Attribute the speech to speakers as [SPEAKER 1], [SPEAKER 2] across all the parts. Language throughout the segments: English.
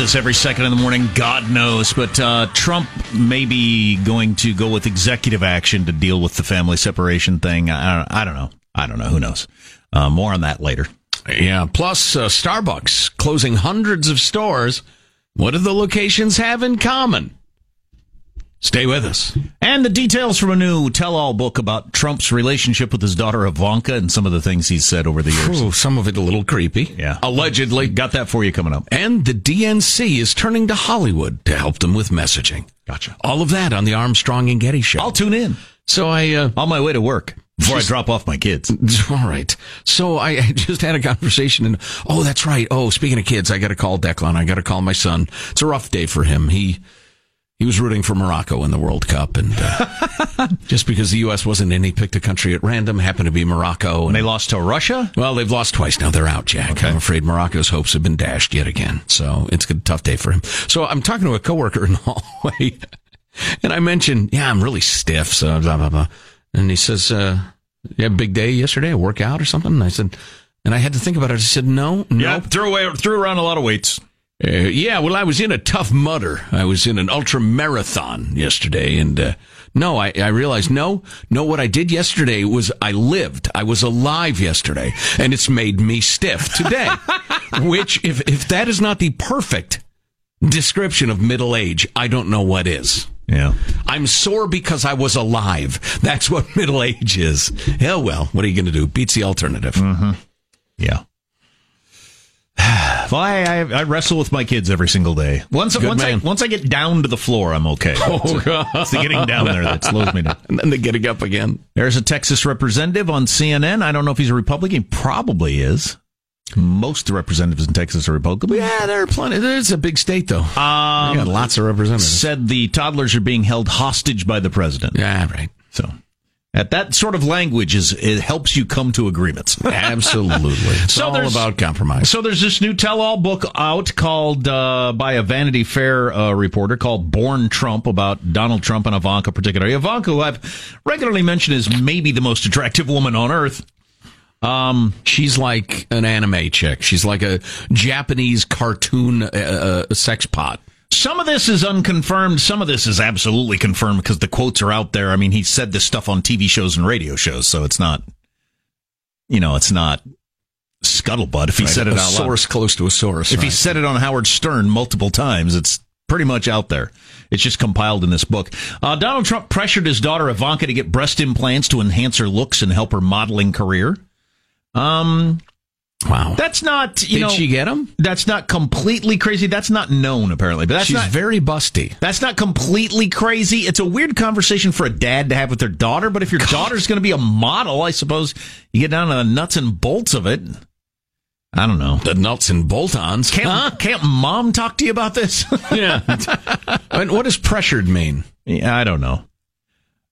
[SPEAKER 1] this every second of the morning. God knows. But uh, Trump may be going to go with executive action to deal with the family separation thing. I, I don't know. I don't know. Who knows? Uh, more on that later.
[SPEAKER 2] Yeah. Plus, uh, Starbucks closing hundreds of stores. What do the locations have in common? Stay with us.
[SPEAKER 1] And the details from a new tell all book about Trump's relationship with his daughter Ivanka and some of the things he's said over the years.
[SPEAKER 2] Ooh, some of it a little creepy.
[SPEAKER 1] Yeah.
[SPEAKER 2] Allegedly.
[SPEAKER 1] Got that for you coming up.
[SPEAKER 2] And the DNC is turning to Hollywood to help them with messaging.
[SPEAKER 1] Gotcha.
[SPEAKER 2] All of that on the Armstrong and Getty show.
[SPEAKER 1] I'll tune in.
[SPEAKER 2] So I, uh,
[SPEAKER 1] on my way to work before just, I drop off my kids.
[SPEAKER 2] All right. So I, I just had a conversation and, oh, that's right. Oh, speaking of kids, I got to call Declan. I got to call my son. It's a rough day for him. He, he was rooting for Morocco in the World Cup, and uh, just because the U.S. wasn't in, he picked a country at random. Happened to be Morocco,
[SPEAKER 1] and they lost to Russia.
[SPEAKER 2] Well, they've lost twice now. They're out, Jack. Okay. I'm afraid Morocco's hopes have been dashed yet again. So it's a tough day for him. So I'm talking to a coworker in the hallway, and I mentioned, yeah, I'm really stiff. So blah blah blah, and he says, uh, "You had a big day yesterday, a workout or something?" And I said, and I had to think about it. I said, "No, no."
[SPEAKER 1] Yeah, threw away, threw around a lot of weights.
[SPEAKER 2] Uh, yeah, well, I was in a Tough Mudder. I was in an ultra marathon yesterday, and uh, no, I, I realized no, no. What I did yesterday was I lived. I was alive yesterday, and it's made me stiff today. which, if if that is not the perfect description of middle age, I don't know what is.
[SPEAKER 1] Yeah.
[SPEAKER 2] I'm sore because I was alive. That's what middle age is. Hell, well, what are you going to do? Beats the alternative.
[SPEAKER 1] Mm-hmm. Yeah. Well, I, I, I, wrestle with my kids every single day. Once Good once man. I once I get down to the floor, I'm okay. Oh, God. It's the getting down there that slows me down.
[SPEAKER 2] and then the getting up again.
[SPEAKER 1] There's a Texas representative on CNN. I don't know if he's a Republican. Probably is. Most of the representatives in Texas are Republican.
[SPEAKER 2] Yeah, there are plenty. It's a big state, though. Um, got lots of representatives.
[SPEAKER 1] Said the toddlers are being held hostage by the president.
[SPEAKER 2] Yeah, right.
[SPEAKER 1] So at that sort of language is it helps you come to agreements.
[SPEAKER 2] Absolutely. It's so all about compromise.
[SPEAKER 1] So there's this new tell-all book out called uh, by a Vanity Fair uh, reporter called Born Trump about Donald Trump and Ivanka particularly. Ivanka, who I've regularly mentioned is maybe the most attractive woman on earth.
[SPEAKER 2] Um, she's like an anime chick. She's like a Japanese cartoon uh, uh sex pot.
[SPEAKER 1] Some of this is unconfirmed. Some of this is absolutely confirmed because the quotes are out there. I mean, he said this stuff on TV shows and radio shows, so it's not, you know, it's not scuttlebutt. If he right, said it
[SPEAKER 2] a
[SPEAKER 1] out
[SPEAKER 2] source
[SPEAKER 1] loud.
[SPEAKER 2] close to a source.
[SPEAKER 1] If right. he said it on Howard Stern multiple times, it's pretty much out there. It's just compiled in this book. Uh, Donald Trump pressured his daughter Ivanka to get breast implants to enhance her looks and help her modeling career. Um,
[SPEAKER 2] Wow.
[SPEAKER 1] That's not, you
[SPEAKER 2] Did
[SPEAKER 1] know.
[SPEAKER 2] she get him?
[SPEAKER 1] That's not completely crazy. That's not known, apparently. But that's
[SPEAKER 2] She's
[SPEAKER 1] not,
[SPEAKER 2] very busty.
[SPEAKER 1] That's not completely crazy. It's a weird conversation for a dad to have with their daughter, but if your daughter's going to be a model, I suppose you get down to the nuts and bolts of it. I don't know.
[SPEAKER 2] The nuts and bolt-ons.
[SPEAKER 1] Can't, huh? can't mom talk to you about this?
[SPEAKER 2] yeah. I mean, what does pressured mean?
[SPEAKER 1] Yeah, I don't know.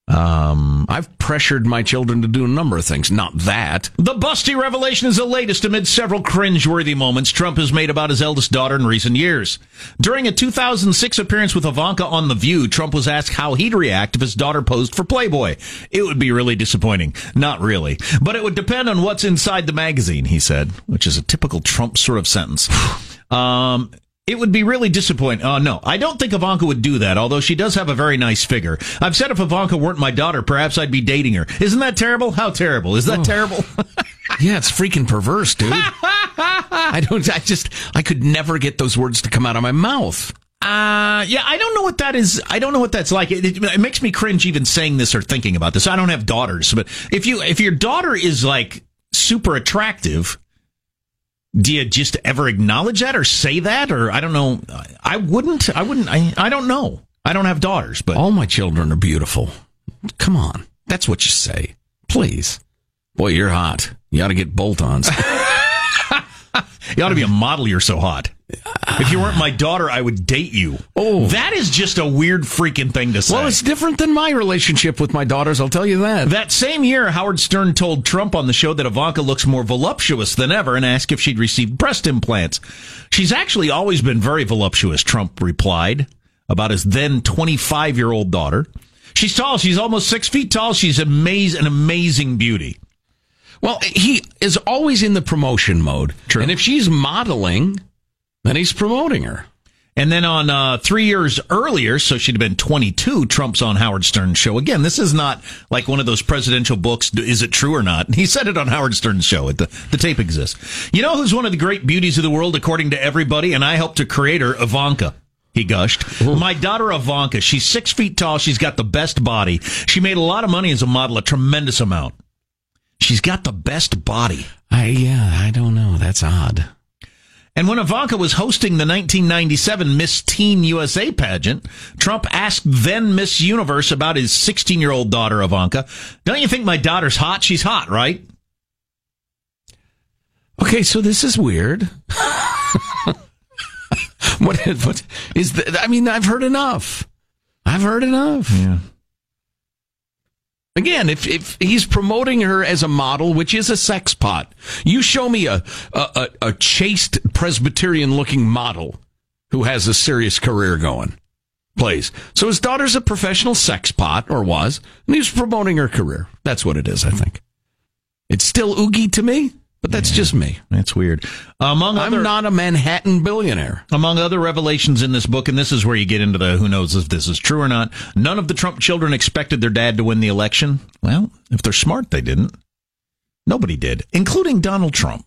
[SPEAKER 2] Um, I've pressured my children to do a number of things. Not that.
[SPEAKER 1] The Busty revelation is the latest amid several cringeworthy moments Trump has made about his eldest daughter in recent years. During a 2006 appearance with Ivanka on The View, Trump was asked how he'd react if his daughter posed for Playboy. It would be really disappointing. Not really. But it would depend on what's inside the magazine, he said, which is a typical Trump sort of sentence. Um, it would be really disappointing. Oh, uh, no, I don't think Ivanka would do that, although she does have a very nice figure. I've said if Ivanka weren't my daughter, perhaps I'd be dating her. Isn't that terrible? How terrible? Is that oh. terrible?
[SPEAKER 2] yeah, it's freaking perverse, dude. I don't, I just, I could never get those words to come out of my mouth.
[SPEAKER 1] Uh, yeah, I don't know what that is. I don't know what that's like. It, it, it, makes me cringe even saying this or thinking about this. I don't have daughters, but if you, if your daughter is like super attractive, do you just ever acknowledge that or say that or I don't know. I wouldn't. I wouldn't. I, I don't know. I don't have daughters, but
[SPEAKER 2] all my children are beautiful. Come on, that's what you say, please. Boy, you're hot. You ought to get bolt-ons.
[SPEAKER 1] you ought to be a model. You're so hot. If you weren't my daughter, I would date you.
[SPEAKER 2] Oh,
[SPEAKER 1] that is just a weird freaking thing to say.
[SPEAKER 2] Well, it's different than my relationship with my daughters. I'll tell you that.
[SPEAKER 1] That same year, Howard Stern told Trump on the show that Ivanka looks more voluptuous than ever and asked if she'd received breast implants. She's actually always been very voluptuous, Trump replied about his then 25 year old daughter. She's tall. She's almost six feet tall. She's amazing, an amazing beauty.
[SPEAKER 2] Well, he is always in the promotion mode.
[SPEAKER 1] True.
[SPEAKER 2] And if she's modeling, then he's promoting her.
[SPEAKER 1] And then on uh, three years earlier, so she'd have been 22, Trump's on Howard Stern's show. Again, this is not like one of those presidential books, is it true or not? He said it on Howard Stern's show. The, the tape exists. You know who's one of the great beauties of the world, according to everybody? And I helped to create her, Ivanka. He gushed. Ooh. My daughter Ivanka, she's six feet tall. She's got the best body. She made a lot of money as a model, a tremendous amount. She's got the best body.
[SPEAKER 2] I, yeah, I don't know. That's odd.
[SPEAKER 1] And when Ivanka was hosting the 1997 Miss Teen USA pageant, Trump asked then Miss Universe about his 16 year old daughter, Ivanka. Don't you think my daughter's hot? She's hot, right?
[SPEAKER 2] Okay, so this is weird. what, what is the, I mean, I've heard enough. I've heard enough.
[SPEAKER 1] Yeah.
[SPEAKER 2] Again, if, if he's promoting her as a model, which is a sex pot, you show me a, a, a chaste Presbyterian looking model who has a serious career going. Please. So his daughter's a professional sex pot, or was, and he's promoting her career. That's what it is, I think. It's still oogie to me. But that's yeah, just me.
[SPEAKER 1] That's weird.
[SPEAKER 2] Among I'm not a Manhattan billionaire.
[SPEAKER 1] Among other revelations in this book, and this is where you get into the who knows if this is true or not. None of the Trump children expected their dad to win the election. Well, if they're smart, they didn't. Nobody did, including Donald Trump.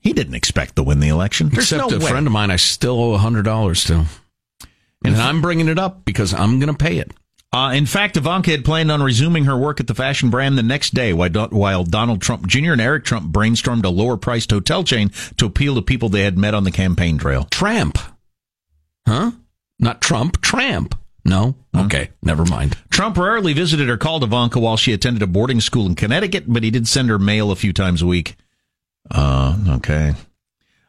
[SPEAKER 1] He didn't expect to win the election.
[SPEAKER 2] There's Except no a way. friend of mine, I still owe hundred dollars to, and I'm bringing it up because I'm going to pay it.
[SPEAKER 1] Uh, in fact, Ivanka had planned on resuming her work at the fashion brand the next day while Donald Trump Jr. and Eric Trump brainstormed a lower priced hotel chain to appeal to people they had met on the campaign trail.
[SPEAKER 2] Tramp. Huh? Not Trump, Tramp. No? Okay, never mind.
[SPEAKER 1] Trump rarely visited or called Ivanka while she attended a boarding school in Connecticut, but he did send her mail a few times a week. Uh, okay.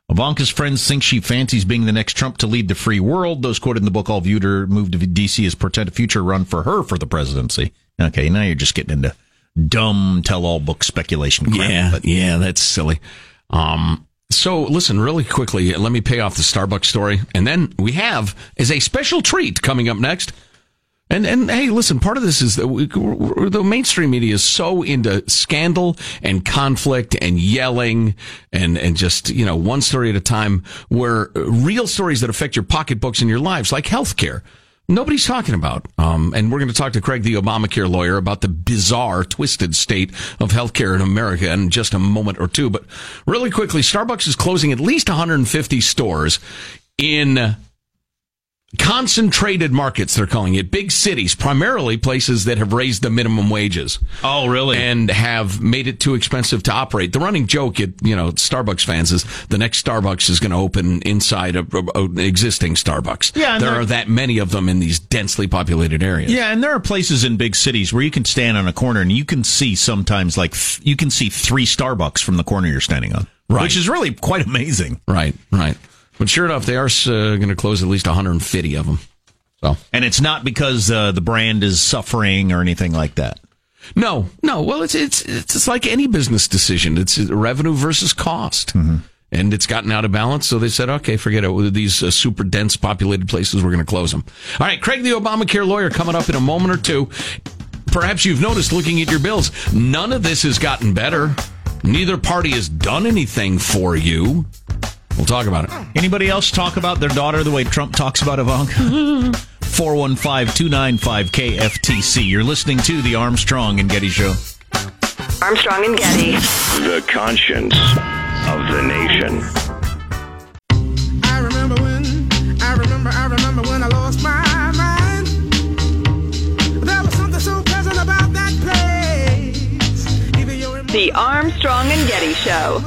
[SPEAKER 1] Ivanka's friends think she fancies being the next Trump to lead the free world. Those quoted in the book all viewed her move to D.C. as portend a future run for her for the presidency. Okay, now you're just getting into dumb tell-all book speculation. Crap,
[SPEAKER 2] yeah, but. yeah, that's silly. Um, so listen, really quickly, let me pay off the Starbucks story, and then we have as a special treat coming up next and and hey, listen, part of this is that we, the mainstream media is so into scandal and conflict and yelling and and just you know one story at a time. Where real stories that affect your pocketbooks and your lives, like healthcare, nobody's talking about. Um, and we're going to talk to Craig, the Obamacare lawyer, about the bizarre, twisted state of healthcare in America in just a moment or two. But really quickly, Starbucks is closing at least 150 stores in concentrated markets they're calling it. Big cities primarily places that have raised the minimum wages.
[SPEAKER 1] Oh really?
[SPEAKER 2] And have made it too expensive to operate. The running joke at you know starbucks fans is the next starbucks is going to open inside an existing starbucks. Yeah there are that many of them in these densely populated areas.
[SPEAKER 1] Yeah and there are places in big cities where you can stand on a corner and you can see sometimes like you can see three starbucks from the corner you're standing on. Right. Which is really quite amazing.
[SPEAKER 2] Right right but sure enough, they are uh, going to close at least 150 of them. So,
[SPEAKER 1] and it's not because uh, the brand is suffering or anything like that.
[SPEAKER 2] No, no. Well, it's it's it's like any business decision. It's revenue versus cost. Mm-hmm. And it's gotten out of balance, so they said, "Okay, forget it. These uh, super dense populated places, we're going to close them." All right, Craig, the Obamacare lawyer, coming up in a moment or two. Perhaps you've noticed, looking at your bills, none of this has gotten better. Neither party has done anything for you. We'll talk about it.
[SPEAKER 1] Anybody else talk about their daughter the way Trump talks about Ivanka? 415 295 KFTC. You're listening to The Armstrong and Getty Show.
[SPEAKER 3] Armstrong and Getty.
[SPEAKER 4] The conscience of the nation.
[SPEAKER 5] I remember when, I remember, I remember when I lost my mind. There was something so pleasant about that place.
[SPEAKER 3] The Armstrong and Getty Show.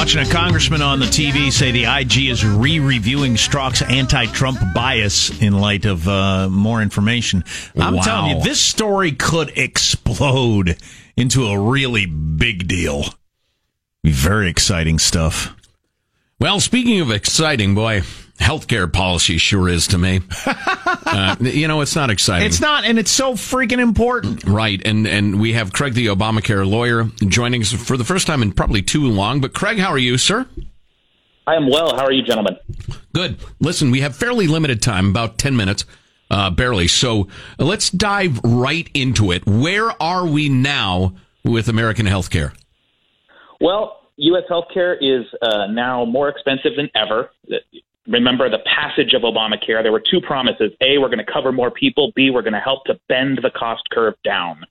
[SPEAKER 1] Watching a congressman on the TV say the IG is re-reviewing Strzok's anti-Trump bias in light of uh, more information. I'm wow. telling you, this story could explode into a really big deal. Very exciting stuff.
[SPEAKER 2] Well, speaking of exciting, boy, healthcare policy sure is to me. uh, you know, it's not exciting.
[SPEAKER 1] It's not, and it's so freaking important.
[SPEAKER 2] Right, and and we have Craig, the Obamacare lawyer, joining us for the first time in probably too long. But Craig, how are you, sir?
[SPEAKER 6] I am well. How are you, gentlemen?
[SPEAKER 2] Good. Listen, we have fairly limited time, about ten minutes. Uh, barely. So let's dive right into it. Where are we now with American healthcare?
[SPEAKER 6] Well, U.S. healthcare is uh, now more expensive than ever. Remember the passage of Obamacare. There were two promises: A, we're going to cover more people; B, we're going to help to bend the cost curve down.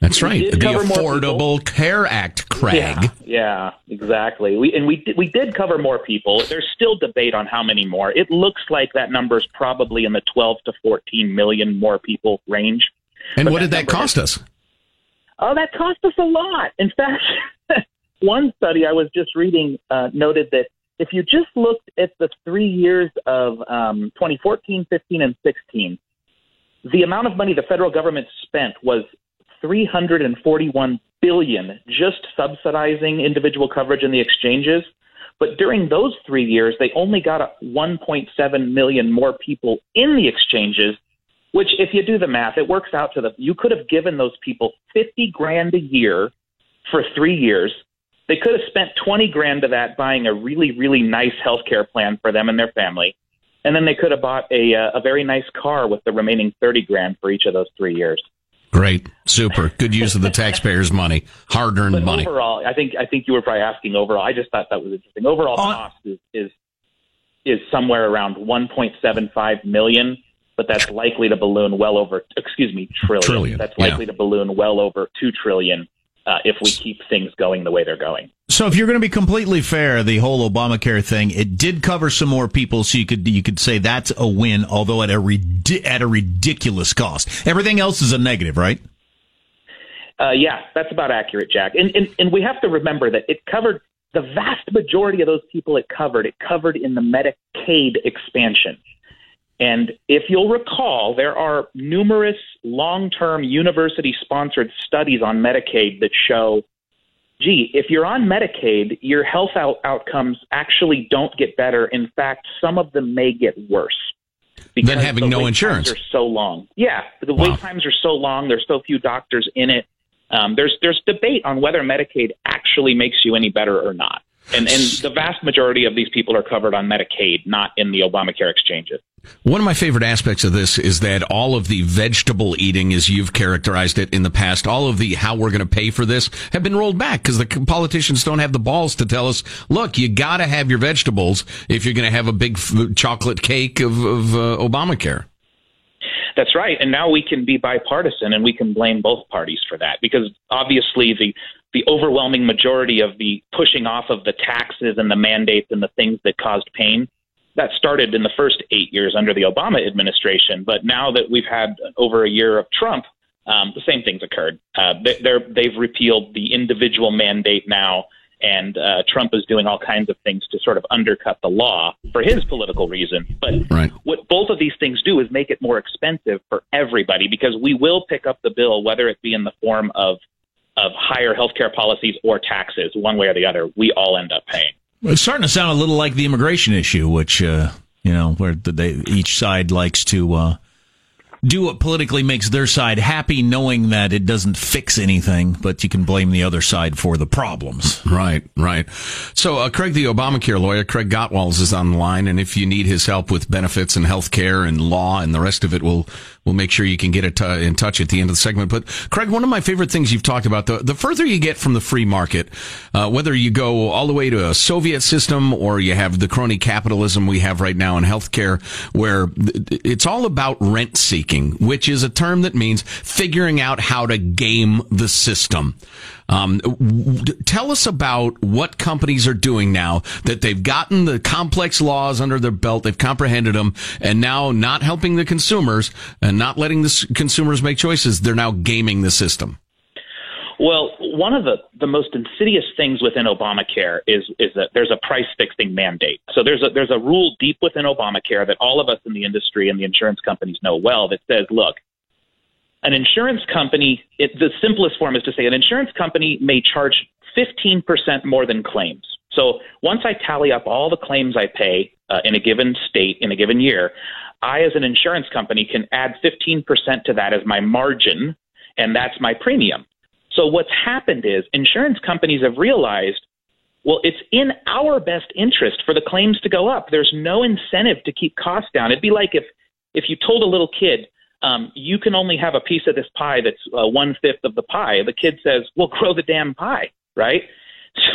[SPEAKER 2] That's right. The Affordable Care Act, Craig.
[SPEAKER 6] Yeah, yeah, exactly. We and we did, we did cover more people. There's still debate on how many more. It looks like that number is probably in the 12 to 14 million more people range.
[SPEAKER 2] And
[SPEAKER 6] But
[SPEAKER 2] what did that cost us?
[SPEAKER 6] Oh, that cost us a lot. In fact, one study I was just reading uh, noted that if you just looked at the three years of um, 2014, 15, and 16, the amount of money the federal government spent was 341 billion just subsidizing individual coverage in the exchanges. But during those three years, they only got 1.7 million more people in the exchanges which if you do the math, it works out to the you could have given those people 50 grand a year for 3 years. They could have spent 20 grand of that buying a really really nice healthcare plan for them and their family. And then they could have bought a uh, a very nice car with the remaining 30 grand for each of those 3 years.
[SPEAKER 2] Great. Super. Good use of the taxpayers' money. Hard earned
[SPEAKER 6] But
[SPEAKER 2] money.
[SPEAKER 6] overall, I think I think you were probably asking overall. I just thought that was interesting. Overall
[SPEAKER 1] On-
[SPEAKER 6] cost is, is is somewhere around 1.75 million, but that's likely to balloon well over. Excuse me, trillion.
[SPEAKER 2] Trillion,
[SPEAKER 6] That's
[SPEAKER 2] yeah.
[SPEAKER 6] likely to balloon well over two trillion uh, if we keep things going the way they're going.
[SPEAKER 1] So if you're going to be completely fair, the whole Obamacare thing, it did cover some more people, so you could you could say that's a win, although at a ridi- at a ridiculous cost. Everything else is a negative, right?
[SPEAKER 6] Uh, yeah, that's about accurate, Jack. And, and and we have to remember that it covered the vast majority of those people it covered. It covered in the Medicaid expansion. And if you'll recall, there are numerous long-term university-sponsored studies on Medicaid that show, gee, if you're on Medicaid, your health out- outcomes actually don't get better. In fact, some of them may get worse.
[SPEAKER 2] Than having
[SPEAKER 6] the
[SPEAKER 2] no
[SPEAKER 6] wait
[SPEAKER 2] insurance.
[SPEAKER 6] times Are so long. Yeah, the
[SPEAKER 2] Wow.
[SPEAKER 6] wait times are so long. There's so few doctors in it. Um, there's there's debate on whether Medicaid actually makes you any better or not. And and the vast majority of these people are covered on Medicaid, not in the Obamacare exchanges.
[SPEAKER 2] One of my favorite aspects of this is that all of the vegetable eating, as you've characterized it in the past, all of the how we're going to pay for this have been rolled back because the politicians don't have the balls to tell us, look, you got to have your vegetables if you're going to have a big f- chocolate cake of, of uh, Obamacare.
[SPEAKER 6] That's right. And now we can be bipartisan and we can blame both parties for that because obviously the the overwhelming majority of the pushing off of the taxes and the mandates and the things that caused pain that started in the first eight years under the Obama administration. But now that we've had over a year of Trump, um, the same things occurred. Uh, they, they've repealed the individual mandate now, and uh, Trump is doing all kinds of things to sort of undercut the law for his political reason. But
[SPEAKER 2] Right.
[SPEAKER 6] what both of these things do is make it more expensive for everybody because we will pick up the bill, whether it be in the form of of higher healthcare policies or taxes, one way or the other. We all end up paying.
[SPEAKER 1] It's starting to sound a little like the immigration issue, which uh, you know, where they each side likes to uh, do what politically makes their side happy, knowing that it doesn't fix anything, but you can blame the other side for the problems.
[SPEAKER 2] Right, right. So, uh, Craig, the Obamacare lawyer, Craig Gottwals, is on the line, and if you need his help with benefits and health care and law and the rest of it, we'll we'll make sure you can get in touch at the end of the segment. But, Craig, one of my favorite things you've talked about the the further you get from the free market, uh, whether you go all the way to a Soviet system or you have the crony capitalism we have right now in healthcare, where it's all about rent seeking, which is a term that means figuring out how to game the system. Um, w- tell us about what companies are doing now that they've gotten the complex laws under their belt, they've comprehended them, and now not helping the consumers and not letting the s- consumers make choices. They're now gaming the system.
[SPEAKER 6] Well, one of the, the most insidious things within Obamacare is is that there's a price fixing mandate. So there's a there's a rule deep within Obamacare that all of us in the industry and the insurance companies know well that says, look, an insurance company, it, the simplest form is to say an insurance company may charge 15% more than claims. So once I tally up all the claims I pay uh, in a given state in a given year, I, as an insurance company, can add 15% to that as my margin, and that's my premium. So what's happened is insurance companies have realized, well, it's in our best interest for the claims to go up. There's no incentive to keep costs down. It'd be like if if you told a little kid, um, you can only have a piece of this pie that's uh, one fifth of the pie. The kid says, "Well, grow the damn pie," right?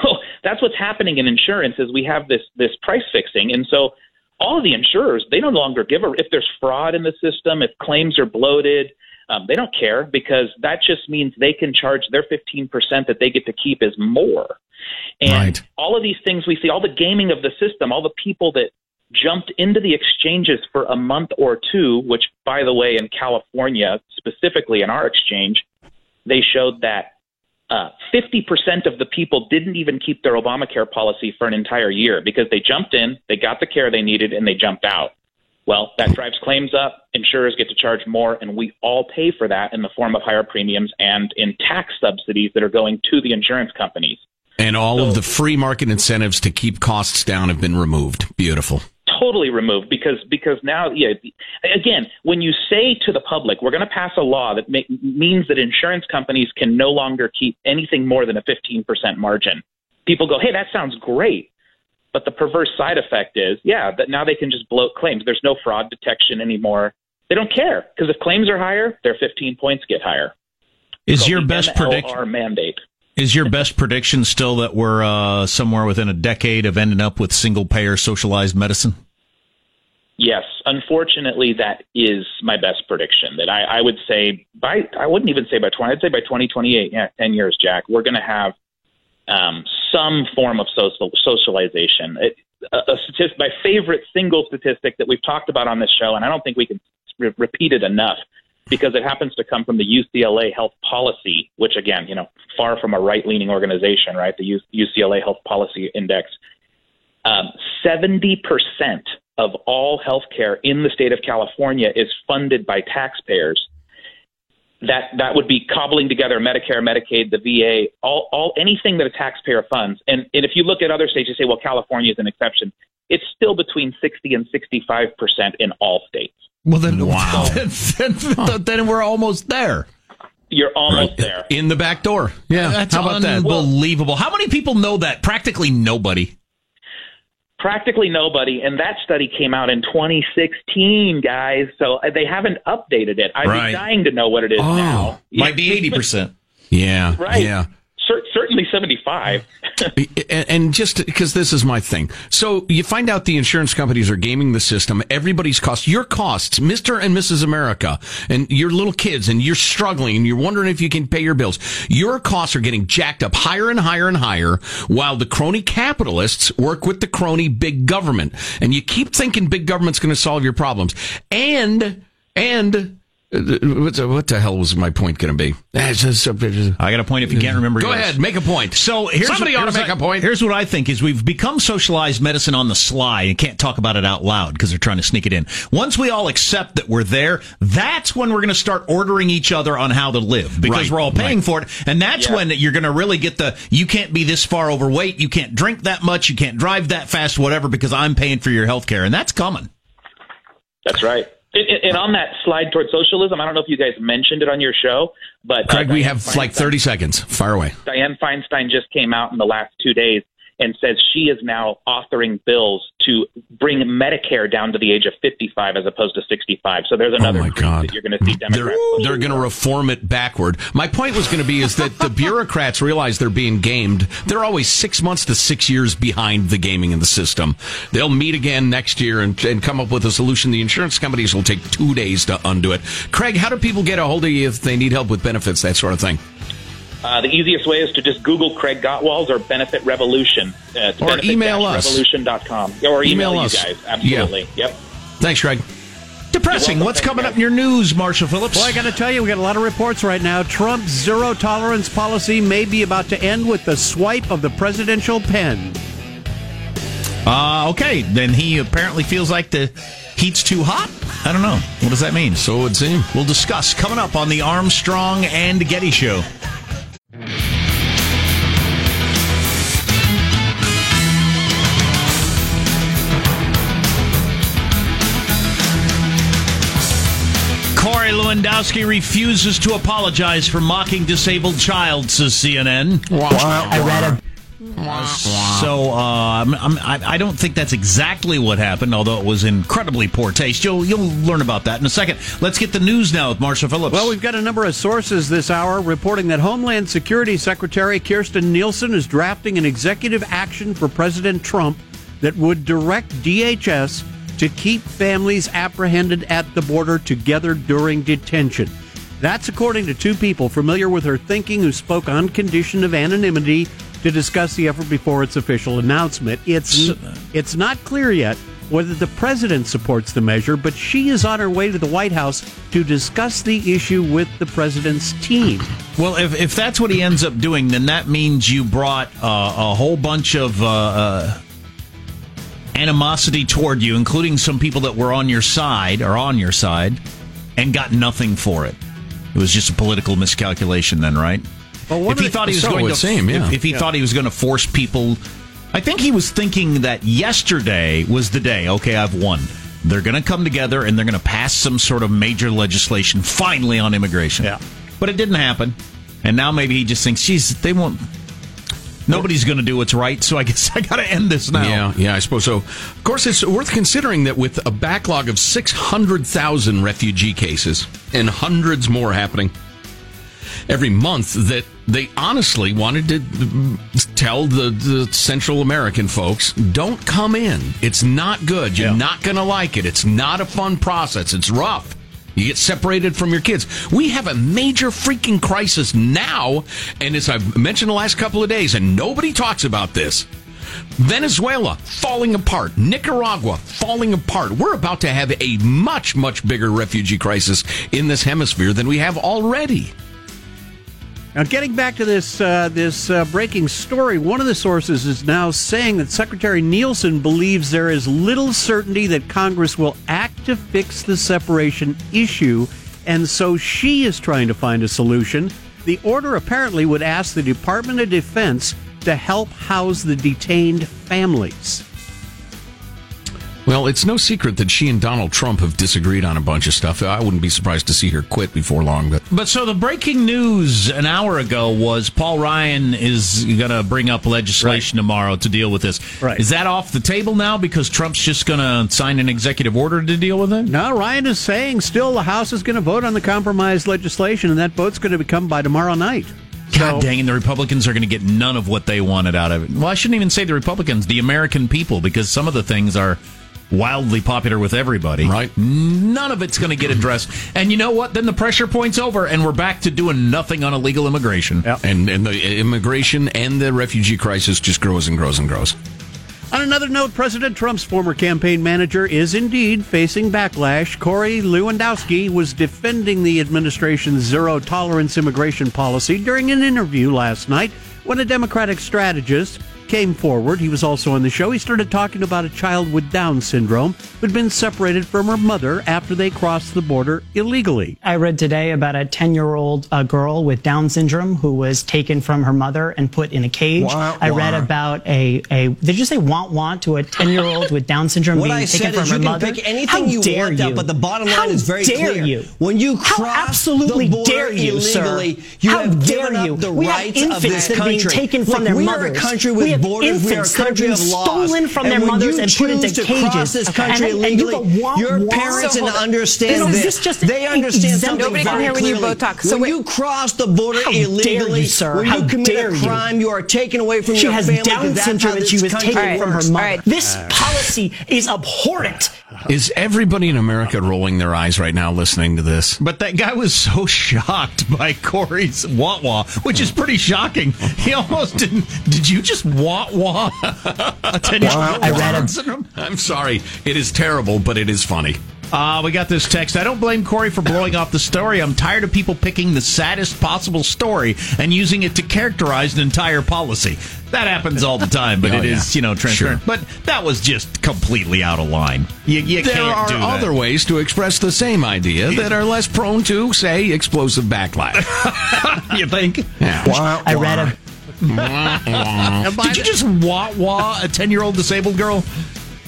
[SPEAKER 6] So that's what's happening in insurance is we have this this price fixing, and so all of the insurers they no longer give a if there's fraud in the system, if claims are bloated, um, they don't care because that just means they can charge their 15% that they get to keep is more. And
[SPEAKER 1] Right.
[SPEAKER 6] all of these things we see, all the gaming of the system, all the people that jumped into the exchanges for a month or two, which, by the way, in California, specifically in our exchange, they showed that uh, 50% of the people didn't even keep their Obamacare policy for an entire year because they jumped in, they got the care they needed, and they jumped out. Well, that drives claims up. Insurers get to charge more, and we all pay for that in the form of higher premiums and in tax subsidies that are going to the insurance companies.
[SPEAKER 2] And all of the free market incentives to keep costs down have been removed. Beautiful.
[SPEAKER 6] totally removed because because now yeah again when you say to the public we're going to pass a law that make, means that insurance companies can no longer keep anything more than a 15% margin people go hey that sounds great but the perverse side effect is yeah that now they can just bloat claims there's no fraud detection anymore they don't care because if claims are higher their 15 points get higher
[SPEAKER 1] Is
[SPEAKER 6] Called
[SPEAKER 1] your best prediction?
[SPEAKER 6] Mandate
[SPEAKER 1] Is your best prediction still that we're uh, somewhere within a decade of ending up with single payer socialized medicine?
[SPEAKER 6] Yes, unfortunately, that is my best prediction. That I, I would say by I wouldn't even say by twenty. I'd say by twenty twenty eight. Yeah, ten years, Jack. We're going to have um, some form of social socialization. It, a, a statistic, my favorite single statistic that we've talked about on this show, and I don't think we can re- repeat it enough because it happens to come from the UCLA Health Policy, which again, you know, far from a right leaning organization, right? The U- UCLA Health Policy Index. Um, Seventy percent of all healthcare in the state of California is funded by taxpayers. That that would be cobbling together Medicare, Medicaid, the VA, all, all anything that a taxpayer funds. And and if you look at other states, you say, well, California is an exception. It's still between sixty and sixty-five percent in all states.
[SPEAKER 1] Well, then,
[SPEAKER 2] Wow.
[SPEAKER 1] then, then, then we're almost there.
[SPEAKER 6] You're almost there.
[SPEAKER 2] In the back door. Yeah.
[SPEAKER 1] That's
[SPEAKER 2] How about that?
[SPEAKER 1] unbelievable. How many people know that? Practically nobody.
[SPEAKER 6] Practically nobody, and that study came out in 2016, guys. So uh, they haven't updated it. I'd
[SPEAKER 1] Right.
[SPEAKER 6] be dying to know what it is
[SPEAKER 2] Oh,
[SPEAKER 6] now.
[SPEAKER 1] Might be 80%.
[SPEAKER 2] Yeah.
[SPEAKER 6] Right.
[SPEAKER 2] Yeah.
[SPEAKER 6] Cer- 75.
[SPEAKER 2] and and just because this is my thing. So you find out the insurance companies are gaming the system. Everybody's costs, your costs, Mr. and Mrs. America, and your little kids, and you're struggling and you're wondering if you can pay your bills. Your costs are getting jacked up higher and higher and higher while the crony capitalists work with the crony big government. And you keep thinking big government's going to solve your problems. And, and, what the, what the hell was my point going to be? It's just-
[SPEAKER 1] I got a point if you can't remember
[SPEAKER 2] Go
[SPEAKER 1] yours.
[SPEAKER 2] ahead, make a point.
[SPEAKER 1] So here's
[SPEAKER 2] somebody
[SPEAKER 1] what,
[SPEAKER 2] ought to make
[SPEAKER 1] what-
[SPEAKER 2] a point.
[SPEAKER 1] Here's what I think is we've become socialized medicine on the sly and can't talk about it out loud because they're trying to sneak it in. Once we all accept that we're there, that's when we're going to start ordering each other on how to live because
[SPEAKER 2] Right,
[SPEAKER 1] we're all paying
[SPEAKER 2] right.
[SPEAKER 1] for it. And that's
[SPEAKER 6] Yeah.
[SPEAKER 1] when you're going to really get the you can't be this far overweight, you can't drink that much, you can't drive that fast, whatever, because I'm paying for your health care. And that's coming.
[SPEAKER 6] That's right. And, on that slide toward socialism, I don't know if you guys mentioned it on your show, but uh,
[SPEAKER 2] Craig, we
[SPEAKER 6] Dianne
[SPEAKER 2] have like 30 seconds. Fire away.
[SPEAKER 6] Dianne Feinstein just came out in the last two days and says she is now authoring bills to bring Medicare down to the age of 55 as opposed to 65. So there's oh another
[SPEAKER 2] Oh my God.
[SPEAKER 6] that you're going to see
[SPEAKER 2] They're, they're going to reform it backward. My point was going to be is that the bureaucrats realize they're being gamed. They're always six months to six years behind the gaming in the system. They'll meet again next year and, and come up with a solution. The insurance companies will take two days to undo it. Craig, how do people get a hold of you if they need help with benefits, that sort of thing?
[SPEAKER 6] Uh, the easiest way is to just Google Craig Gottwals or Benefit Revolution. Uh, it's
[SPEAKER 2] Or email us.
[SPEAKER 6] Revolution.com. Or email,
[SPEAKER 2] Email
[SPEAKER 6] you
[SPEAKER 2] us.
[SPEAKER 6] guys. Absolutely. Yep.
[SPEAKER 2] Thanks, Craig.
[SPEAKER 1] Depressing. What's
[SPEAKER 6] Thanks,
[SPEAKER 1] coming
[SPEAKER 6] guys.
[SPEAKER 1] up in your news, Marsha Phillips?
[SPEAKER 7] Well, I got to tell you, we got a lot of reports right now. Trump's zero tolerance policy may be about to end with the swipe of the presidential pen.
[SPEAKER 1] Uh, okay, then he apparently feels like the heat's too hot. I don't know. What does that mean?
[SPEAKER 2] So it would seem.
[SPEAKER 1] We'll discuss coming up on the Armstrong and Getty Show. Corey Lewandowski refuses to apologize for mocking disabled child, says CNN.
[SPEAKER 8] I read
[SPEAKER 1] So uh, I'm, I'm, I don't think that's exactly what happened, although it was incredibly poor taste. You'll you'll learn about that in a second. Let's get the news now with Marsha Phillips.
[SPEAKER 7] Well, we've got a number of sources this hour reporting that Homeland Security Secretary Kirstjen Nielsen is drafting an executive action for President Trump that would direct DHS to keep families apprehended at the border together during detention. That's according to two people familiar with her thinking who spoke on condition of anonymity to discuss the effort before its official announcement. It's it's not clear yet whether the president supports the measure, but she is on her way to the White House to discuss the issue with the president's team.
[SPEAKER 1] Well, if, if that's what he ends up doing, then that means you brought uh, a whole bunch of uh, uh, animosity toward you, including some people that were on your side or on your side, and got nothing for it. It was just a political miscalculation, then, right?
[SPEAKER 7] Well,
[SPEAKER 1] if he thought he was
[SPEAKER 2] So
[SPEAKER 1] going to,
[SPEAKER 2] seem, yeah.
[SPEAKER 1] if, if he thought he was going to force people, I think he was thinking that yesterday was the day. Okay, I've won. They're going to come together and they're going to pass some sort of major legislation finally on immigration.
[SPEAKER 7] Yeah.
[SPEAKER 1] but it didn't happen, and now maybe he just thinks, "Geez, they won't." Nobody's going to do what's right, so I guess I got to end this now.
[SPEAKER 2] Yeah, yeah, I suppose so. Of course, it's worth considering that with a backlog of 600,000 refugee cases and hundreds more happening every month, that they honestly wanted to tell the, the Central American folks, don't come in. It's not good. You're
[SPEAKER 7] Yeah.
[SPEAKER 2] not going to like it. It's not a fun process. It's rough. You get separated from your kids. We have a major freaking crisis now, and as I've mentioned the last couple of days, and nobody talks about this. Venezuela falling apart, Nicaragua falling apart. We're about to have a much, much bigger refugee crisis in this hemisphere than we have already.
[SPEAKER 7] Now, getting back to this uh, this uh, breaking story, one of the sources is now saying that Secretary Nielsen believes there is little certainty that Congress will act to fix the separation issue, and so she is trying to find a solution. The order apparently would ask the Department of Defense to help house the detained families.
[SPEAKER 2] Well, it's no secret that she and Donald Trump have disagreed on a bunch of stuff. I wouldn't be surprised to see her quit before long, but
[SPEAKER 1] But so the breaking news an hour ago was Paul Ryan is going to bring up legislation tomorrow to deal with this.
[SPEAKER 7] Right.
[SPEAKER 1] Is that off the table now because Trump's just going to sign an executive order to deal with it?
[SPEAKER 7] No, Ryan is saying still the House is going to vote on the compromise legislation, and that vote's going to become by tomorrow night.
[SPEAKER 1] God dang, and the Republicans are going to get none of what they wanted out of it. Well, I shouldn't even say the Republicans, the American people, because some of the things are wildly popular with everybody.
[SPEAKER 2] Right.
[SPEAKER 1] None of it's going to get addressed. And you know what? Then the pressure point's over, and we're back to doing nothing on illegal immigration.
[SPEAKER 7] Yep.
[SPEAKER 2] and and the uh, immigration and the refugee crisis just grows and grows and grows.
[SPEAKER 7] On another note, President Trump's former campaign manager is indeed facing backlash. Corey Lewandowski was defending the administration's zero tolerance immigration policy during an interview last night when a Democratic strategist came forward. He was also on the show. He started talking about a child with Down syndrome who'd been separated from her mother after they crossed the border illegally.
[SPEAKER 8] I read today about a 10 year old uh, girl with Down syndrome who was taken from her mother and put in a cage.
[SPEAKER 9] Wah,
[SPEAKER 8] I read about a, a, did you say want want to a 10 year old with Down syndrome
[SPEAKER 9] What
[SPEAKER 8] being
[SPEAKER 9] I
[SPEAKER 8] taken
[SPEAKER 9] said
[SPEAKER 8] from
[SPEAKER 9] is
[SPEAKER 8] her
[SPEAKER 9] you can
[SPEAKER 8] mother?
[SPEAKER 9] pick anything
[SPEAKER 8] How
[SPEAKER 9] you
[SPEAKER 8] dare
[SPEAKER 9] want,
[SPEAKER 8] you?
[SPEAKER 9] but the bottom line
[SPEAKER 8] How
[SPEAKER 9] is very
[SPEAKER 8] dare
[SPEAKER 9] clear.
[SPEAKER 8] you?
[SPEAKER 9] When you
[SPEAKER 8] How
[SPEAKER 9] cross
[SPEAKER 8] absolutely
[SPEAKER 9] the border
[SPEAKER 8] dare you, sir?
[SPEAKER 9] illegally, you
[SPEAKER 8] How
[SPEAKER 9] have
[SPEAKER 8] dare
[SPEAKER 9] given
[SPEAKER 8] you?
[SPEAKER 9] up the
[SPEAKER 8] we
[SPEAKER 9] rights
[SPEAKER 8] have
[SPEAKER 9] of this
[SPEAKER 8] that are being
[SPEAKER 9] country.
[SPEAKER 8] taken from
[SPEAKER 9] Look,
[SPEAKER 8] their
[SPEAKER 9] we
[SPEAKER 8] mothers.
[SPEAKER 9] are a country
[SPEAKER 8] we
[SPEAKER 9] with
[SPEAKER 8] have
[SPEAKER 9] borders. We are a
[SPEAKER 8] infants that are
[SPEAKER 9] country
[SPEAKER 8] being
[SPEAKER 9] of laws.
[SPEAKER 8] stolen from
[SPEAKER 9] and
[SPEAKER 8] their
[SPEAKER 9] when
[SPEAKER 8] mothers and put into
[SPEAKER 9] to
[SPEAKER 8] cages.
[SPEAKER 9] cross this
[SPEAKER 8] Okay,
[SPEAKER 9] country
[SPEAKER 8] and then- and you
[SPEAKER 9] illegally,
[SPEAKER 8] go, want,
[SPEAKER 9] your parents
[SPEAKER 8] So
[SPEAKER 9] and understand this.
[SPEAKER 8] this just
[SPEAKER 9] they understand
[SPEAKER 8] exempt-
[SPEAKER 9] something
[SPEAKER 8] Nobody can
[SPEAKER 9] very
[SPEAKER 8] hear when you
[SPEAKER 9] clearly.
[SPEAKER 8] both talk. So
[SPEAKER 9] when
[SPEAKER 8] wait-
[SPEAKER 9] you cross the border
[SPEAKER 8] How dare
[SPEAKER 9] illegally,
[SPEAKER 8] you, sir?
[SPEAKER 9] when
[SPEAKER 8] How
[SPEAKER 9] you commit
[SPEAKER 8] dare
[SPEAKER 9] a crime, you are taken away from
[SPEAKER 8] She
[SPEAKER 9] your family.
[SPEAKER 8] Down
[SPEAKER 9] 'cause that's how
[SPEAKER 8] syndrome and she was
[SPEAKER 9] country
[SPEAKER 8] taken from her
[SPEAKER 9] works.
[SPEAKER 8] mother. This policy is abhorrent.
[SPEAKER 2] Is everybody in America rolling their eyes right now listening to this?
[SPEAKER 1] But that guy was so shocked by Corey's wah wah, which is pretty shocking. He almost didn't. Did you just wah wah? A 10 year
[SPEAKER 8] I read him.
[SPEAKER 1] syndrome?
[SPEAKER 2] I'm sorry. It is terrible, but it is funny.
[SPEAKER 1] Uh, we got this text. I don't blame Corey for blowing off the story. I'm tired of people picking the saddest possible story and using it to characterize an entire policy. That happens all the time, but
[SPEAKER 2] Oh,
[SPEAKER 1] it is,
[SPEAKER 2] yeah.
[SPEAKER 1] you know, transparent. But that was just completely out of line. You, you
[SPEAKER 2] There
[SPEAKER 1] can't
[SPEAKER 2] are
[SPEAKER 1] do that.
[SPEAKER 2] other ways to express the same idea that are less prone to, say, explosive backlash.
[SPEAKER 1] you think?
[SPEAKER 2] Yeah.
[SPEAKER 8] I read him.
[SPEAKER 1] Did you just wah wah a 10 year old disabled girl?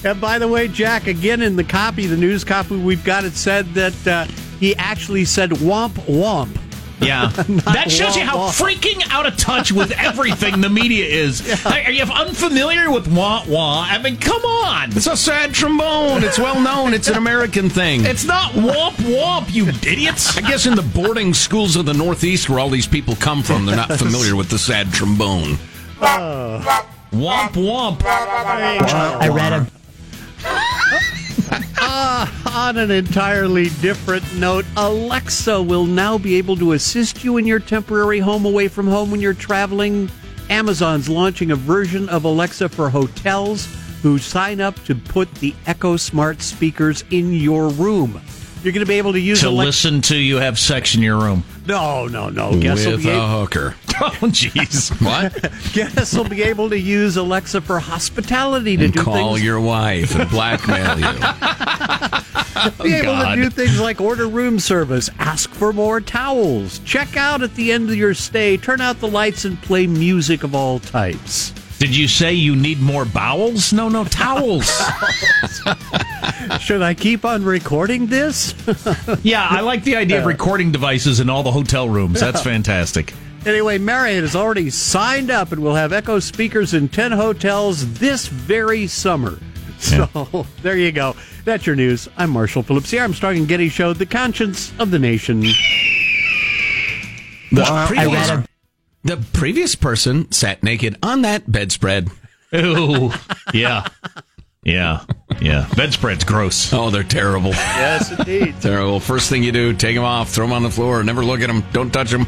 [SPEAKER 7] And by the way, Jack, again in the copy, the news copy we've got, it said that uh, he actually said womp womp.
[SPEAKER 1] Yeah. that shows you how
[SPEAKER 7] wah, wah.
[SPEAKER 1] freaking out of touch with everything the media is. Are you unfamiliar with wah wah? I mean, come on.
[SPEAKER 2] It's a sad trombone. It's well known. It's an American thing.
[SPEAKER 1] It's not womp womp, you idiots.
[SPEAKER 2] I guess in the boarding schools of the Northeast, where all these people come from, they're not familiar with the sad trombone. Oh.
[SPEAKER 1] Womp womp.
[SPEAKER 8] I read a ah.
[SPEAKER 7] On an entirely different note, Alexa will now be able to assist you in your temporary home away from home when you're traveling. Amazon's launching a version of Alexa for hotels who sign up to put the Echo Smart speakers in your room. You're going to be able to use
[SPEAKER 1] To
[SPEAKER 7] Alexa.
[SPEAKER 1] listen to you have sex in your room.
[SPEAKER 7] No, no, no. Guests will,
[SPEAKER 2] With
[SPEAKER 7] be
[SPEAKER 2] a
[SPEAKER 7] able,
[SPEAKER 2] hooker.
[SPEAKER 1] Oh, jeez.
[SPEAKER 2] What?
[SPEAKER 7] guests will be able to use Alexa for hospitality to
[SPEAKER 2] And
[SPEAKER 7] do
[SPEAKER 2] call
[SPEAKER 7] things.
[SPEAKER 2] your wife and blackmail you.
[SPEAKER 7] be able
[SPEAKER 1] God.
[SPEAKER 7] to do things like order room service, ask for more towels, check out at the end of your stay, turn out the lights, and play music of all types.
[SPEAKER 1] Did you say you need more bowels? No, no, towels.
[SPEAKER 7] Should I keep on recording this?
[SPEAKER 1] yeah, I like the idea of uh. recording devices in all the hotel rooms. That's fantastic.
[SPEAKER 7] anyway, Marriott has already signed up and will have Echo speakers in 10 hotels this very summer. So there you go. That's your news. I'm Marsha Phillips, the Armstrong and Getty Show, the conscience of the nation.
[SPEAKER 2] The
[SPEAKER 8] I
[SPEAKER 2] previous,
[SPEAKER 8] read a
[SPEAKER 2] the previous person sat naked on that bedspread.
[SPEAKER 1] Ooh, yeah, yeah, yeah. Bedspread's gross.
[SPEAKER 2] Oh, they're terrible.
[SPEAKER 7] Yes, indeed.
[SPEAKER 2] Terrible. First thing you do, take them off, throw them on the floor, never look at them, don't touch them.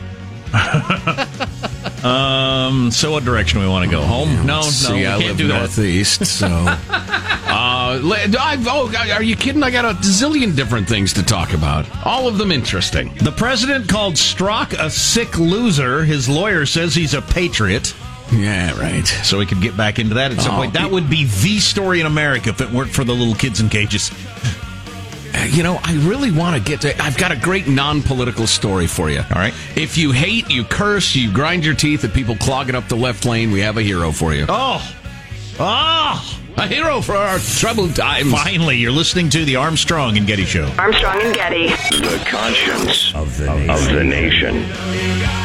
[SPEAKER 1] Um, so what direction do we want to go? Home? No, no,
[SPEAKER 2] See,
[SPEAKER 1] we
[SPEAKER 2] I
[SPEAKER 1] can't
[SPEAKER 2] live
[SPEAKER 1] do that.
[SPEAKER 2] northeast, so. uh, le- I, oh, are you kidding? I got a zillion different things to talk about. All of them interesting.
[SPEAKER 1] The president called Strzok a sick loser. His lawyer says he's a patriot.
[SPEAKER 2] Yeah, right.
[SPEAKER 1] So we could get back into that at some
[SPEAKER 2] Oh,
[SPEAKER 1] point. That would be the story in America if it weren't for the little kids in cages.
[SPEAKER 2] You know, I really want to get to. I've got a great non-political story for you. All
[SPEAKER 1] right.
[SPEAKER 2] If you hate, you curse, you grind your teeth at people clogging up the left lane, we have a hero for you.
[SPEAKER 1] Oh, oh!
[SPEAKER 2] A hero for our troubled times.
[SPEAKER 1] Finally, you're listening to the Armstrong and Getty Show.
[SPEAKER 3] Armstrong and Getty.
[SPEAKER 4] The conscience of the nation. Of the nation.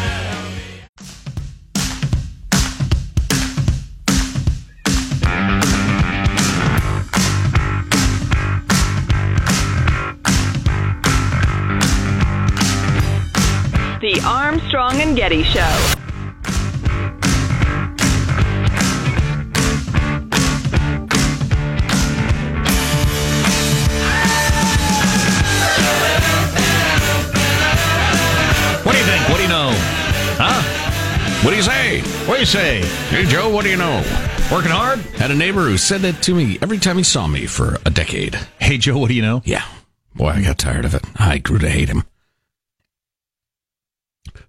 [SPEAKER 3] Getty Show.
[SPEAKER 1] What do you think? What do you know? Huh?
[SPEAKER 2] What do you say?
[SPEAKER 1] What do you say?
[SPEAKER 2] Hey, Joe, what do you know?
[SPEAKER 1] Working hard?
[SPEAKER 2] Had a neighbor who said that to me every time he saw me for a decade.
[SPEAKER 1] Hey, Joe, what do you know?
[SPEAKER 2] Yeah. Boy, I got tired of it. I grew to hate him.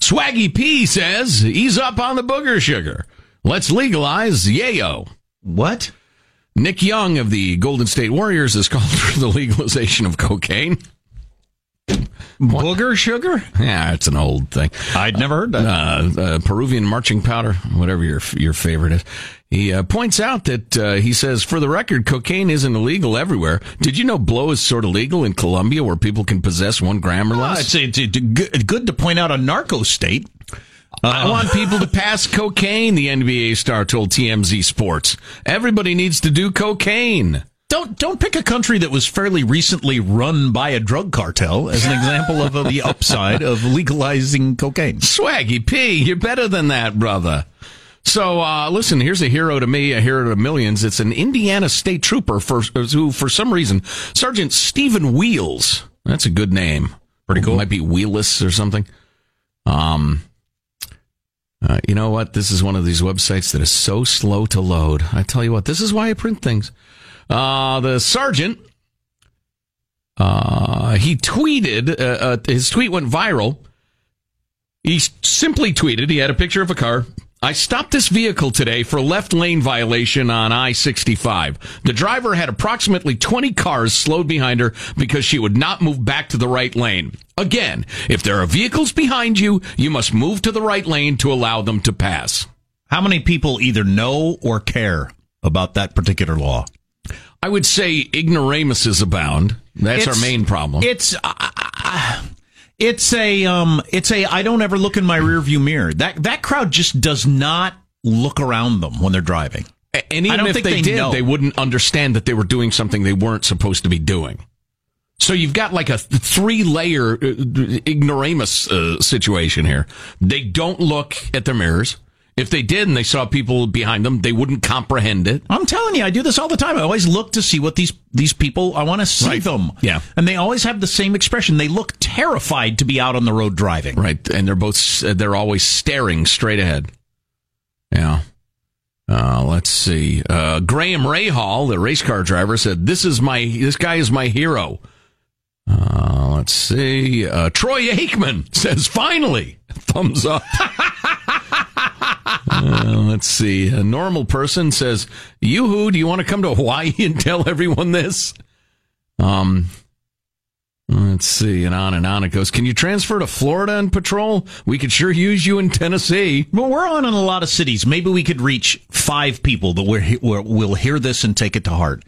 [SPEAKER 2] Swaggy P says, ease up on the booger sugar. Let's legalize yayo.
[SPEAKER 1] What?
[SPEAKER 2] Nick Young of the Golden State Warriors has called for the legalization of cocaine.
[SPEAKER 1] Booger sugar?
[SPEAKER 2] Yeah, it's an old thing.
[SPEAKER 1] I'd never heard that.
[SPEAKER 2] Uh, uh, Peruvian marching powder, whatever your your favorite is. He uh, points out that uh, he says, for the record, cocaine isn't illegal everywhere. Did you know blow is sort of legal in Colombia, where people can possess one gram or less?
[SPEAKER 1] it's, it's, it's good, good to point out a narco state.
[SPEAKER 2] I want people to pass cocaine, the NBA star told TMZ Sports. Everybody needs to do cocaine.
[SPEAKER 1] Don't don't pick a country that was fairly recently run by a drug cartel as an example of uh, the upside of legalizing cocaine.
[SPEAKER 2] Swaggy P, you're better than that, brother. So, uh, listen, here's a hero to me, a hero to millions. It's an Indiana state trooper for, who, for some reason, Sergeant Stephen Wheels. That's a good name. Pretty cool. Might be Wheeless or something. Um, uh, you know what? This is one of these websites that is so slow to load. I tell you what, this is why I print things. Uh, the sergeant, uh, he tweeted, uh, uh, his tweet went viral. He simply tweeted, he had a picture of a car. I stopped this vehicle today for left lane violation on I 65. The driver had approximately 20 cars slowed behind her because she would not move back to the right lane. Again, if there are vehicles behind you, you must move to the right lane to allow them to pass.
[SPEAKER 1] How many people either know or care about that particular law?
[SPEAKER 2] I would say ignoramuses abound. That's
[SPEAKER 1] It's-
[SPEAKER 2] our main problem.
[SPEAKER 1] It's uh, It's a um it's a I don't ever look in my rearview mirror. That that crowd just does not look around them when they're driving.
[SPEAKER 2] And even if they,
[SPEAKER 1] they
[SPEAKER 2] did,
[SPEAKER 1] know.
[SPEAKER 2] they wouldn't understand that they were doing something they weren't supposed to be doing. So you've got like a three layer uh, ignoramus uh, situation here. They don't look at their mirrors. If they did and they saw people behind them, they wouldn't comprehend it.
[SPEAKER 1] I'm telling you, I do this all the time. I always look to see what these these people. I want to see
[SPEAKER 2] Right.
[SPEAKER 1] them.
[SPEAKER 2] Yeah.
[SPEAKER 1] and they always have the same expression. They look terrified to be out on the road driving.
[SPEAKER 2] Right. And they're both, they're always staring straight ahead. Yeah. Uh, let's see. Uh, Graham Rahal, the race car driver, said, "This is my this guy is my hero." Uh, let's see. Uh, Troy Aikman says, "Finally, thumbs up." Uh, let's see. A normal person says, "Yoo-hoo, do you want to come to Hawaii and tell everyone this?" Um, let's see, and on and on it goes. Can you transfer to Florida and patrol? We could sure use you in Tennessee.
[SPEAKER 1] Well, we're on in a lot of cities. Maybe we could reach five people that will will- will hear this and take it to heart.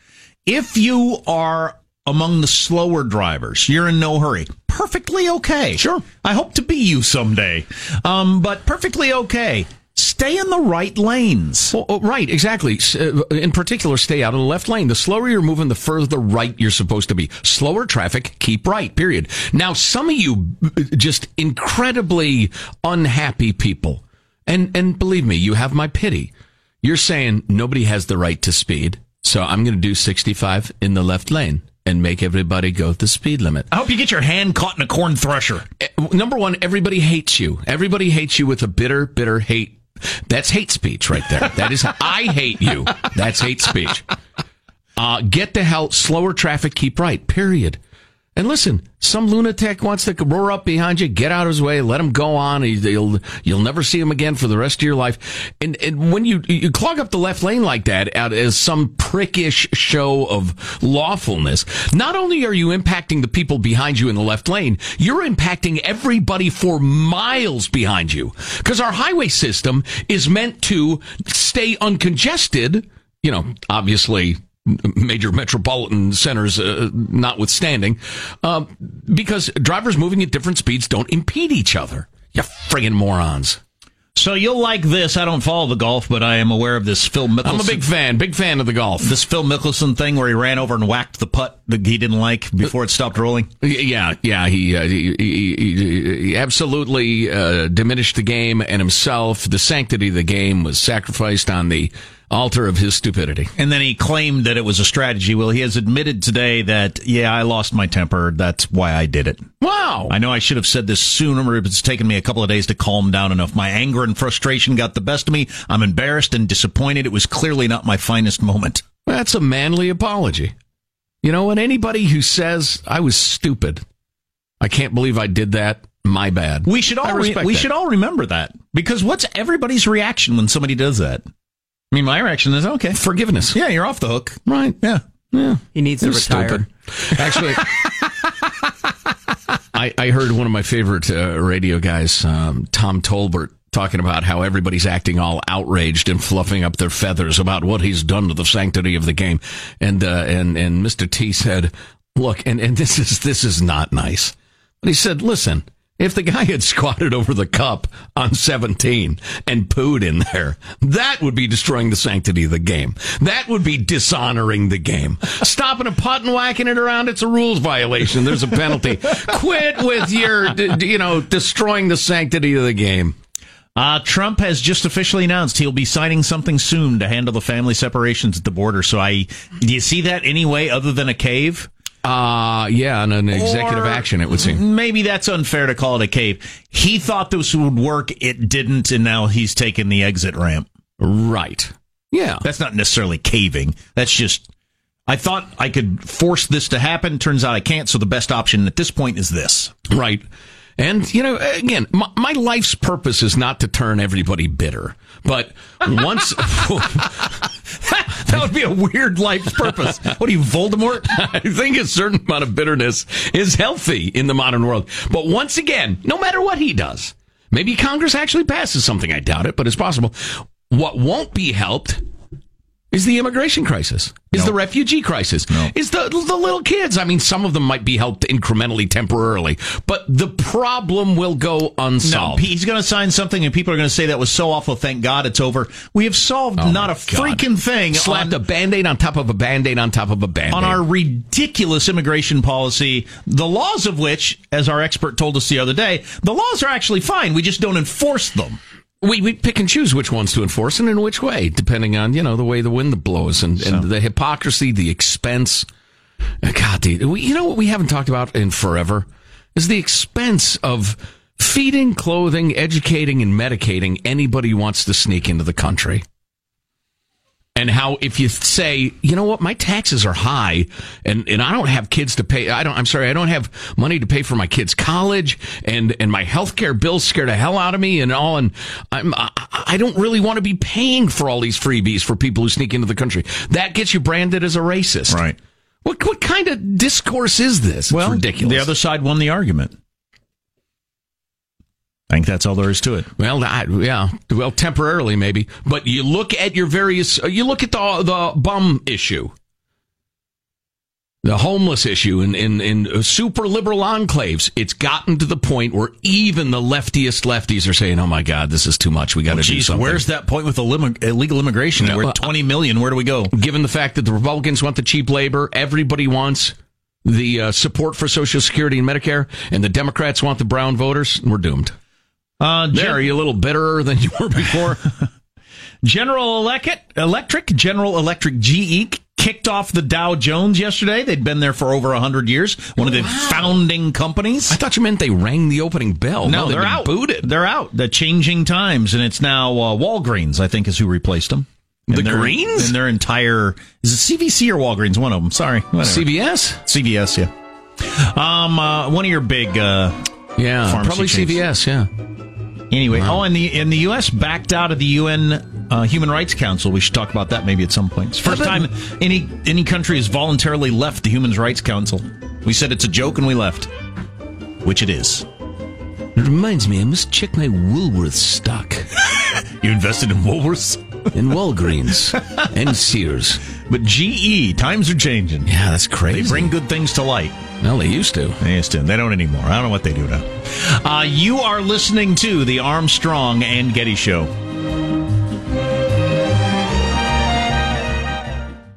[SPEAKER 1] If you are among the slower drivers, you're in no hurry. Perfectly okay.
[SPEAKER 2] Sure.
[SPEAKER 1] I hope to be you someday. Um, but perfectly okay. Stay in the right lanes.
[SPEAKER 2] Well, oh, right, exactly. Uh, In particular, stay out of the left lane. The slower you're moving, the further right you're supposed to be. Slower traffic, keep right, period. Now, some of you just incredibly unhappy people, and, and believe me, you have my pity. You're saying nobody has the right to speed, so I'm going to do 65 in the left lane and make everybody go the speed limit.
[SPEAKER 1] I hope you get your hand caught in a corn thresher.
[SPEAKER 2] Eh, Number one, everybody hates you. Everybody hates you with a bitter, bitter hate. That's hate speech right there. That is, I hate you. That's hate speech. Uh, get the hell, slower traffic, keep right, period. And listen, some lunatic wants to roar up behind you, get out of his way, let him go on. You'll, you'll never see him again for the rest of your life. And, and when you, you clog up the left lane like that out as some prickish show of lawfulness, not only are you impacting the people behind you in the left lane, you're impacting everybody for miles behind you. Because our highway system is meant to stay uncongested, you know, obviously major metropolitan centers uh, notwithstanding, uh, because drivers moving at different speeds don't impede each other. You friggin' morons.
[SPEAKER 1] So you'll like this. I don't follow the golf, but I am aware of this Phil Mickelson.
[SPEAKER 2] I'm a big fan, big fan of the golf.
[SPEAKER 1] this Phil Mickelson thing where he ran over and whacked the putt that he didn't like before it stopped rolling.
[SPEAKER 2] Yeah, yeah, he, uh, he, he, he, absolutely uh, diminished the game and himself. The sanctity of the game was sacrificed on the altar of his stupidity.
[SPEAKER 1] And then he claimed that it was a strategy. Well, he has admitted today that, yeah, I lost my temper. That's why I did it.
[SPEAKER 2] Wow.
[SPEAKER 1] I know I should have said this sooner, but it's taken me a couple of days to calm down enough. My anger and frustration got the best of me. I'm embarrassed and disappointed. It was clearly not my finest moment.
[SPEAKER 2] That's a manly apology. You know what? Anybody who says I was stupid, I can't believe I did that. My bad.
[SPEAKER 1] We should all re- we
[SPEAKER 2] that.
[SPEAKER 1] should all remember that because what's everybody's reaction when somebody does that? I mean, my reaction is okay.
[SPEAKER 2] forgiveness.
[SPEAKER 1] Yeah, you're off the hook.
[SPEAKER 2] Right.
[SPEAKER 1] Yeah.
[SPEAKER 2] Yeah.
[SPEAKER 7] He needs to
[SPEAKER 2] They're
[SPEAKER 7] retire.
[SPEAKER 2] stupid. Actually, I, I heard one of my favorite uh, radio guys, um, Tom Tolbert, talking about how everybody's acting all outraged and fluffing up their feathers about what he's done to the sanctity of the game. And uh, and and Mr. T said, "Look, and and this is this is not nice." But he said, "Listen." If the guy had squatted over the cup on 17 and pooed in there, that would be destroying the sanctity of the game. That would be dishonoring the game. Stopping a putt and whacking it around, it's a rules violation. There's a penalty. Quit with your, you know, destroying the sanctity of the game.
[SPEAKER 1] Uh, Trump has just officially announced he'll be signing something soon to handle the family separations at the border. So I, do you see that anyway other than a cave?
[SPEAKER 2] Uh, yeah, and an executive
[SPEAKER 1] Or
[SPEAKER 2] action, it would seem.
[SPEAKER 1] Maybe that's unfair to call it a cave. He thought this would work. It didn't. And now he's taken the exit ramp.
[SPEAKER 2] Right. Yeah.
[SPEAKER 1] That's not necessarily caving. That's just, I thought I could force this to happen. Turns out I can't. So the best option at this point is this.
[SPEAKER 2] Right. And, you know, again, my, my life's purpose is not to turn everybody bitter. But once.
[SPEAKER 1] That would be a weird life's purpose. What are you, Voldemort?
[SPEAKER 2] I think a certain amount of bitterness is healthy in the modern world. But once again, no matter what he does, maybe Congress actually passes something. I doubt it, but it's possible. What won't be helped is the immigration crisis. Is the refugee crisis? Is the the little kids? I mean, some of them might be helped incrementally, temporarily, but the problem will go
[SPEAKER 1] No,
[SPEAKER 2] unsolved.
[SPEAKER 1] he's going to sign something, and people are going to say that was so awful. Thank God it's over. We have solved oh, not a
[SPEAKER 2] Oh God.
[SPEAKER 1] freaking thing
[SPEAKER 2] Slapped
[SPEAKER 1] on,
[SPEAKER 2] a band-aid on top of a band-aid on top of a band-aid.
[SPEAKER 1] on our ridiculous immigration policy. The laws of which, as our expert told us the other day, the laws are actually fine. We just don't enforce them.
[SPEAKER 2] We, we pick and choose which ones to enforce and in which way, depending on, you know, the way the wind blows and, and the hypocrisy, the expense. God, the, we, you know what we haven't talked about in forever? Is the expense of feeding, clothing, educating, and medicating anybody who wants to sneak into the country. And how if you say, you know what, my taxes are high and, and I don't have kids to pay, I don't, I'm sorry, I don't have money to pay for my kids' college and, and my healthcare bills scare the hell out of me and all. And I'm, I, I don't really want to be paying for all these freebies for people who sneak into the country. That gets you branded as a racist.
[SPEAKER 1] Right.
[SPEAKER 2] What, what kind of discourse is this?
[SPEAKER 1] Well,
[SPEAKER 2] it's ridiculous.
[SPEAKER 1] the other side won the argument. I think that's all there is to it.
[SPEAKER 2] Well, I, yeah, well, temporarily maybe, but you look at your various, uh, you look at the the bum issue, the homeless issue, in in, in uh, super liberal enclaves. It's gotten to the point where even the leftiest lefties are saying, "Oh my God, this is too much. We got to do something."
[SPEAKER 1] where's that point with illegal immigration?
[SPEAKER 2] No,
[SPEAKER 1] We're
[SPEAKER 2] uh,
[SPEAKER 1] 20 million. Where do we go?
[SPEAKER 2] Given the fact that the Republicans want the cheap labor, everybody wants the uh, support for Social Security and Medicare, and the Democrats want the brown voters, we're doomed.
[SPEAKER 1] Uh, Gen-
[SPEAKER 2] There, are you a little bitterer than you were before?
[SPEAKER 1] General Electric, Electric, General Electric GE kicked off the Dow Jones yesterday. They'd been there for over 100 years. One of the founding companies.
[SPEAKER 2] I thought you meant they rang the opening bell.
[SPEAKER 1] No,
[SPEAKER 2] they've
[SPEAKER 1] they're out.
[SPEAKER 2] Booted.
[SPEAKER 1] They're out. The changing times, and it's now uh, Walgreens. I think is who replaced them.
[SPEAKER 2] The
[SPEAKER 1] their-
[SPEAKER 2] Greens?
[SPEAKER 1] and their entire is it CVC or Walgreens? One of them. Sorry, whatever.
[SPEAKER 2] CVS.
[SPEAKER 1] CVS. Yeah. Um, uh, one of your big. Uh,
[SPEAKER 2] Yeah, probably
[SPEAKER 1] chains.
[SPEAKER 2] CVS. Yeah.
[SPEAKER 1] Anyway, oh, and the in the U.S. backed out of the UN uh, Human Rights Council. We should talk about that maybe at some point. It's first time any any country has voluntarily left the Human Rights Council. We said it's a joke and we left, which it is.
[SPEAKER 2] It reminds me, I must check my Woolworths stock
[SPEAKER 1] You invested in Woolworths,
[SPEAKER 2] and Walgreens and Sears.
[SPEAKER 1] but GE times are changing.
[SPEAKER 2] Yeah, that's crazy.
[SPEAKER 1] They bring good things to light.
[SPEAKER 2] Well, they used to.
[SPEAKER 1] They used to. They don't anymore. I don't know what they do now. Uh, you are listening to the Armstrong and Getty Show.